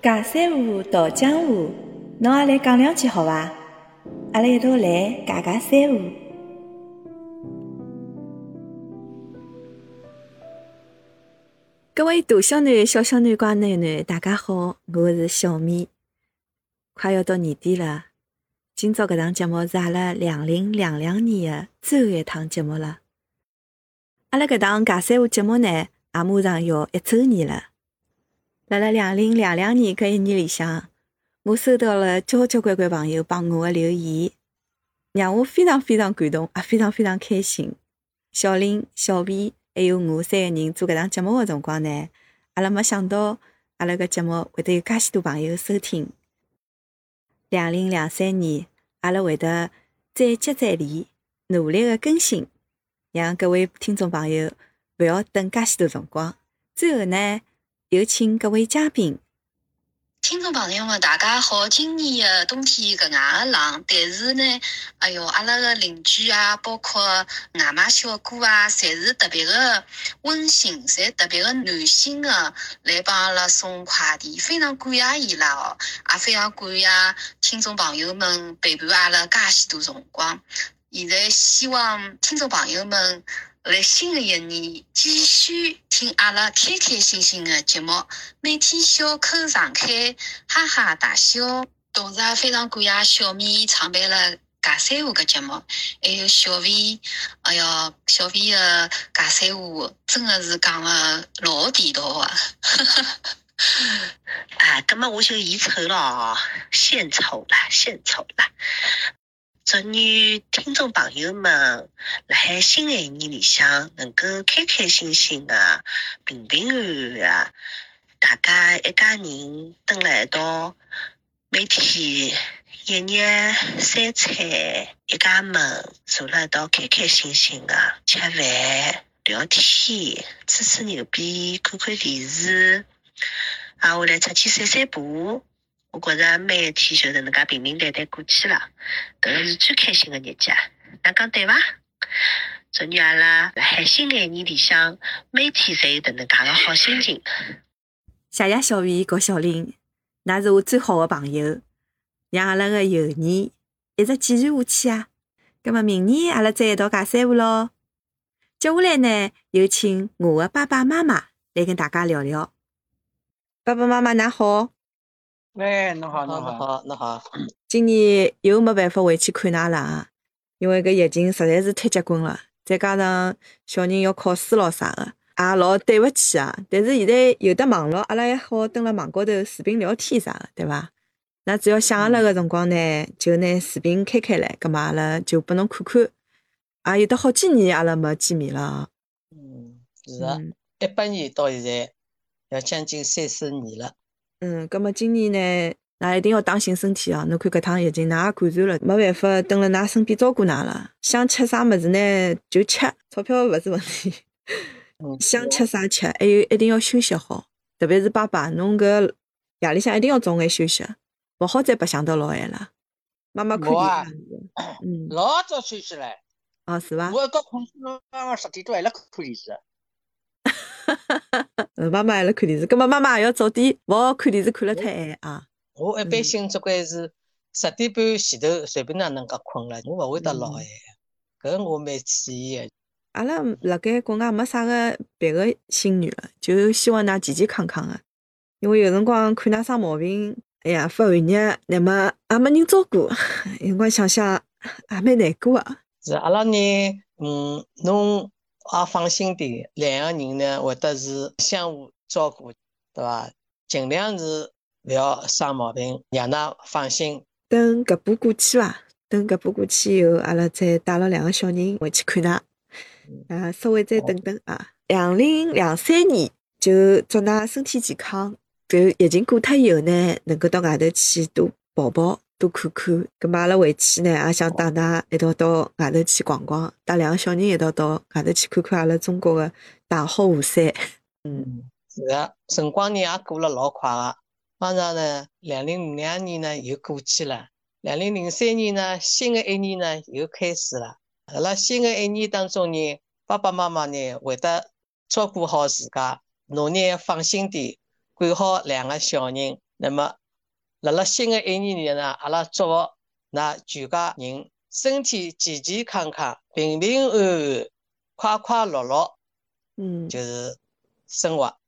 尬三胡，道江湖，侬也来讲两句好伐？阿拉一道来尬尬三胡。各位大小囡、小小囡乖囡囡，大家好，我是小米。快要到年底了，今朝搿档节目是阿拉两零两两年的最后一趟节目了。阿拉搿档尬三胡节目呢，也马上要一周年了。辣辣两零两两年搿一年里向，我收到了交交关关朋友帮我的留言，让我非常非常感动，也非常非常开心。小林、小 V 还有我三个人做搿档节目的辰光呢，阿拉没想到阿拉搿节目会得有介许多朋友收听。两零两三年，阿拉会得再接再厉，努力的更新，让各位听众朋友勿要等介许多辰光。最后呢？有请各位嘉宾，听众朋友们，大家好！今年的冬天格外的冷，但是呢，哎哟，阿拉个邻居啊，包括外卖小哥啊，侪是特别的温馨，侪特别的暖心的来帮阿拉送快递，非常感谢伊拉哦，也非常感谢听众朋友们陪伴阿拉介许多辰光。现在希望听众朋友们。来新的一年，继续听阿拉开开心心的节目，每天笑口常开，哈哈大笑。同时也非常感谢小米创办了《尬三胡》个节目，还有小 V，哎哟，小 V 的《尬三胡》真的是讲了老地道啊！啊，那么我就献丑了，献丑了，献丑了。祝愿听众朋友们辣海新的一年里向能够开开心心的、平平安安的，大家一家人蹲辣一道，每天一日三餐，一家门坐辣一道，开开心心的吃饭、聊天、吹吹牛逼、看看电视，啊，我来出去散散步。我觉着每一天就能能介平平淡淡过去了，搿个是最开心的日节，㑚讲对伐？祝愿阿拉辣海新一年里向每天侪有迭能介个好心情。谢谢小薇和小林，㑚是我最好的朋友，让阿拉个友谊一直继续下去啊！葛末明年阿拉再一道尬三胡咯。接下来呢，有请我的爸爸妈妈来跟大家聊聊。爸爸妈妈，㑚好。哎，侬好，侬好，侬好。今年又没办法回去看㑚了啊，因为搿疫情实在是太结棍了，再加上小人要考试咯啥个，也老对勿起啊。但是现在有的网络，阿拉还好蹲辣网高头视频聊天啥个，对伐？那只要想阿拉个辰光呢，就拿视频开开来，葛末阿拉就拨侬看看。也有得好几年阿拉没见面了。嗯，是啊，一八年到现在要将近三四年了。嗯，葛么今年呢，那一定要当心身体哦。侬看搿趟疫情，㑚也感染了，没办法蹲辣㑚身边照顾㑚了。想吃啥物事呢，就吃，钞票勿是问题。想吃啥吃，还有一定要休息好，特别是爸爸，侬搿夜里向一定要早眼休息，勿好再白相到老晚了。妈妈看电视，嗯，老早休息了。哦，是伐？我到困死了，晚上十点钟还辣看电视。妈妈还辣看电视，葛末妈妈也要早点，勿好看电视看了太晚啊。我一般性只管是十点半前头随便哪能介困了，我勿会得老晚。搿我蛮注意个。阿拉辣盖国外没啥个别个心愿了，就希望㑚健健康康个。因为有辰光看㑚生毛病，哎呀，发寒热，那么也没人照顾，有辰光想想也蛮难过个。是阿拉呢，嗯，侬。也放心点，两个人呢会得是相互照顾，对伐？尽量是勿要生毛病，让㑚放心。等搿波过去伐？等搿波过去以后，阿拉再带了两个小人回去看㑚。啊，稍微再等等啊。两零两三年就祝㑚身体健康。搿疫情过脱以后呢，能够到外头去多跑跑。多看看，咁阿拉回去呢，也想带㑚一道到外头去逛逛，带两个小人一道到外头去看看阿拉中国的大好河山。嗯，是个，辰光呢也过了老快个，马上呢，两零五两年呢又过去了，两零零三年呢，新的一年呢又开始了。阿拉新的一年当中呢，爸爸妈妈呢会得照顾好自家，侬呢放心点，管好两个小人。那么，辣辣新的一年里呢，阿拉祝福㑚全家人身体健健康康、平平安安、快快乐乐，嗯，就是生活。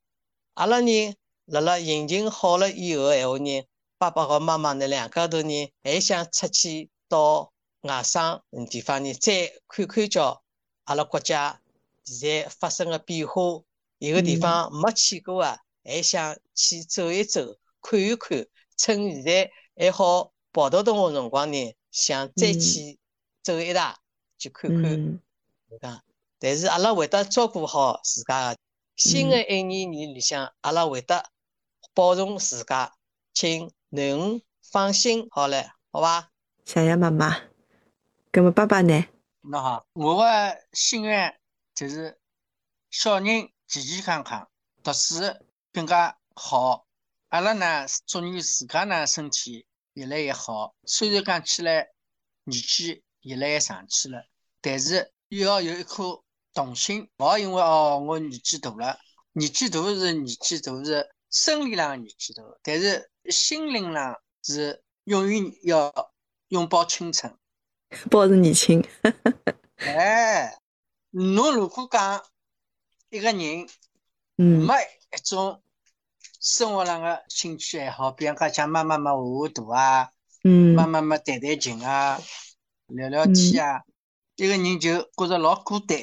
阿拉呢，辣辣疫情好了以后，闲话呢，爸爸和妈妈呢两家头呢，还想出去到外省地方呢，再看看叫阿拉国家现在发生的变化，有个地方没去过啊，还想去走一走、看一看。趁现在还好跑得动个辰光呢，想再去走一趟，去看看。我讲，但是阿拉会得照顾好自家个。新的一年年里向，阿拉会得保重自家，请囡恩放心好唻，好伐？谢谢妈妈。搿么爸爸呢？那好，我个心愿就是小人健健康康，读书更加好。阿拉呢，祝愿自家呢身体越来越好。虽然讲起来年纪越来越上去了，但是又要有一颗童心，勿好因为哦我年纪大了，年纪大是年纪大是生理上年纪大，但是心灵上是永远要拥抱青春，保持年轻。哎，侬如果讲一个人嗯，没一种。生活上个兴趣爱好，比方讲像妈妈嘛画画图啊，嗯，妈妈嘛弹弹琴啊，聊聊天啊，一个人就觉着老孤单，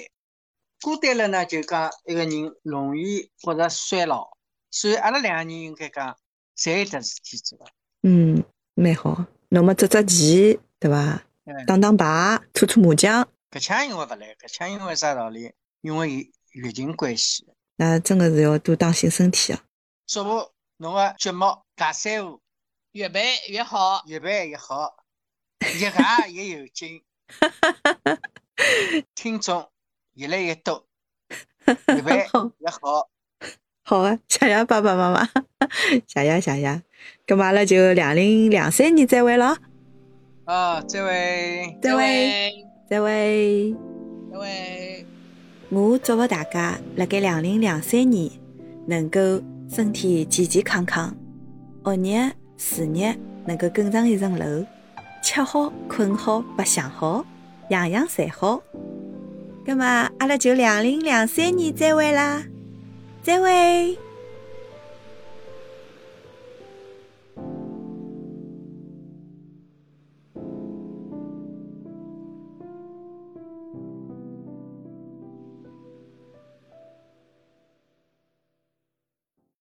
孤单了呢，就讲一个人容易觉着衰老，所以阿拉两个人应该讲侪有得事体做。嗯，蛮好，侬么捉捉棋，对伐？打打牌，搓搓麻将。搿腔因为勿来，搿腔因为啥道理？因为疫疫情关系。那真的是要多当心身体啊。祝福侬个节目尬三胡越办越好，越办越好，越尬越有劲，听众越来越多，越办越好。好啊，谢谢爸爸妈妈，谢谢谢谢。咁嘛，阿拉就两零两三年再会了。啊，再会，再会，再会，再会。我祝福大家，辣盖两零两三年能够。身体健健康康，学业事业能够更上一层楼，吃好困好白相好，样样侪好。那么，阿拉就两零两三年再会啦，再会。